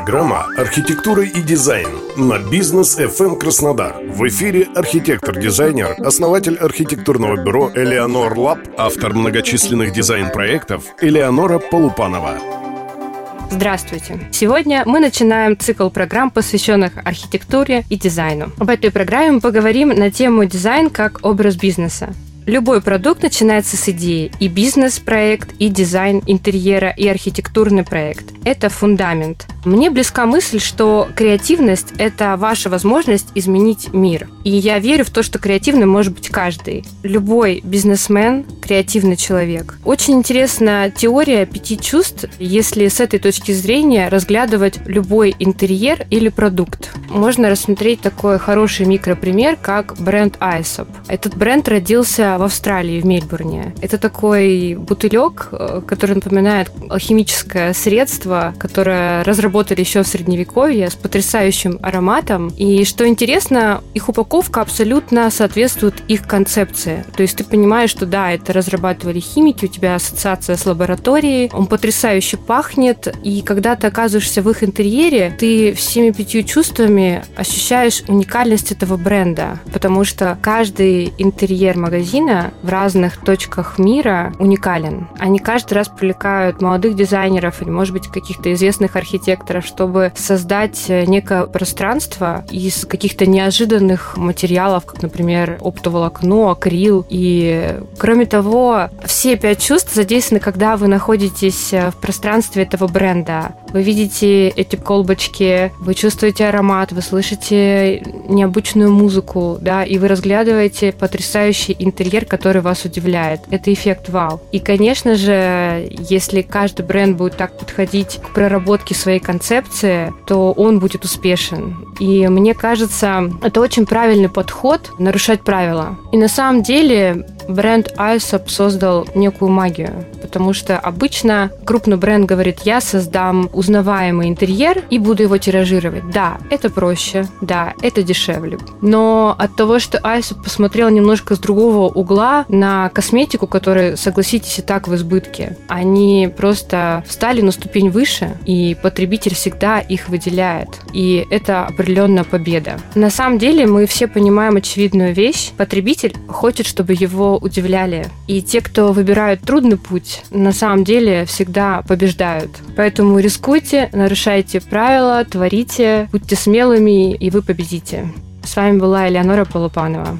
Программа «Архитектура и дизайн» на Business FM Краснодар. В эфире архитектор-дизайнер, основатель архитектурного бюро «Eleonor Lab», автор многочисленных дизайн-проектов Элеонора Полупанова. Здравствуйте! Сегодня мы начинаем цикл программ, посвященных архитектуре и дизайну. В этой программе мы поговорим на тему дизайн как образ бизнеса. Любой продукт начинается с идеи. И бизнес-проект, и дизайн интерьера, и архитектурный проект. Это фундамент. Мне близка мысль, что креативность – это ваша возможность изменить мир. И я верю в то, что креативным может быть каждый. Любой бизнесмен – креативный человек. Очень интересна теория пяти чувств, если с этой точки зрения разглядывать любой интерьер или продукт. Можно рассмотреть такой хороший микропример, как бренд Aesop. Этот бренд родился в Австралии, в Мельбурне. Это такой бутылек, э, который напоминает алхимическое средство, которое разработали еще в Средневековье с потрясающим ароматом. И что интересно, их упаковка абсолютно соответствует их концепции. То есть ты понимаешь, что да, это разрабатывали химики, у тебя ассоциация с лабораторией, он потрясающе пахнет, и когда ты оказываешься в их интерьере, ты всеми пятью чувствами ощущаешь уникальность этого бренда, потому что каждый интерьер магазина в разных точках мира уникален. Они каждый раз привлекают молодых дизайнеров или, может быть, каких-то известных архитекторов, чтобы создать некое пространство из каких-то неожиданных материалов, как, например, оптоволокно, акрил. И, кроме того, все пять чувств задействованы, когда вы находитесь в пространстве этого бренда. Вы видите эти колбочки, вы чувствуете аромат, вы слышите необычную музыку, да, и вы разглядываете потрясающий интерьер, который вас удивляет. Это эффект вау. И, конечно же, если каждый бренд будет так подходить к проработке своей концепции, то он будет успешен. И мне кажется, это очень правильный подход нарушать правила. И на самом деле бренд Aesop создал некую магию, потому что обычно крупный бренд говорит, я создам узнаваемый интерьер и буду его тиражировать. Да, это проще, да, это дешевле. Но от того, что Aesop посмотрел немножко с другого угла на косметику, которая, согласитесь, и так в избытке, они просто встали на ступень выше, и потребитель всегда их выделяет. И это определенная победа. На самом деле мы все понимаем очевидную вещь. Потребитель хочет, чтобы его удивляли. И те, кто выбирают трудный путь, на самом деле всегда побеждают. Поэтому рискуйте, нарушайте правила, творите, будьте смелыми, и вы победите. С вами была Элеонора Полупанова.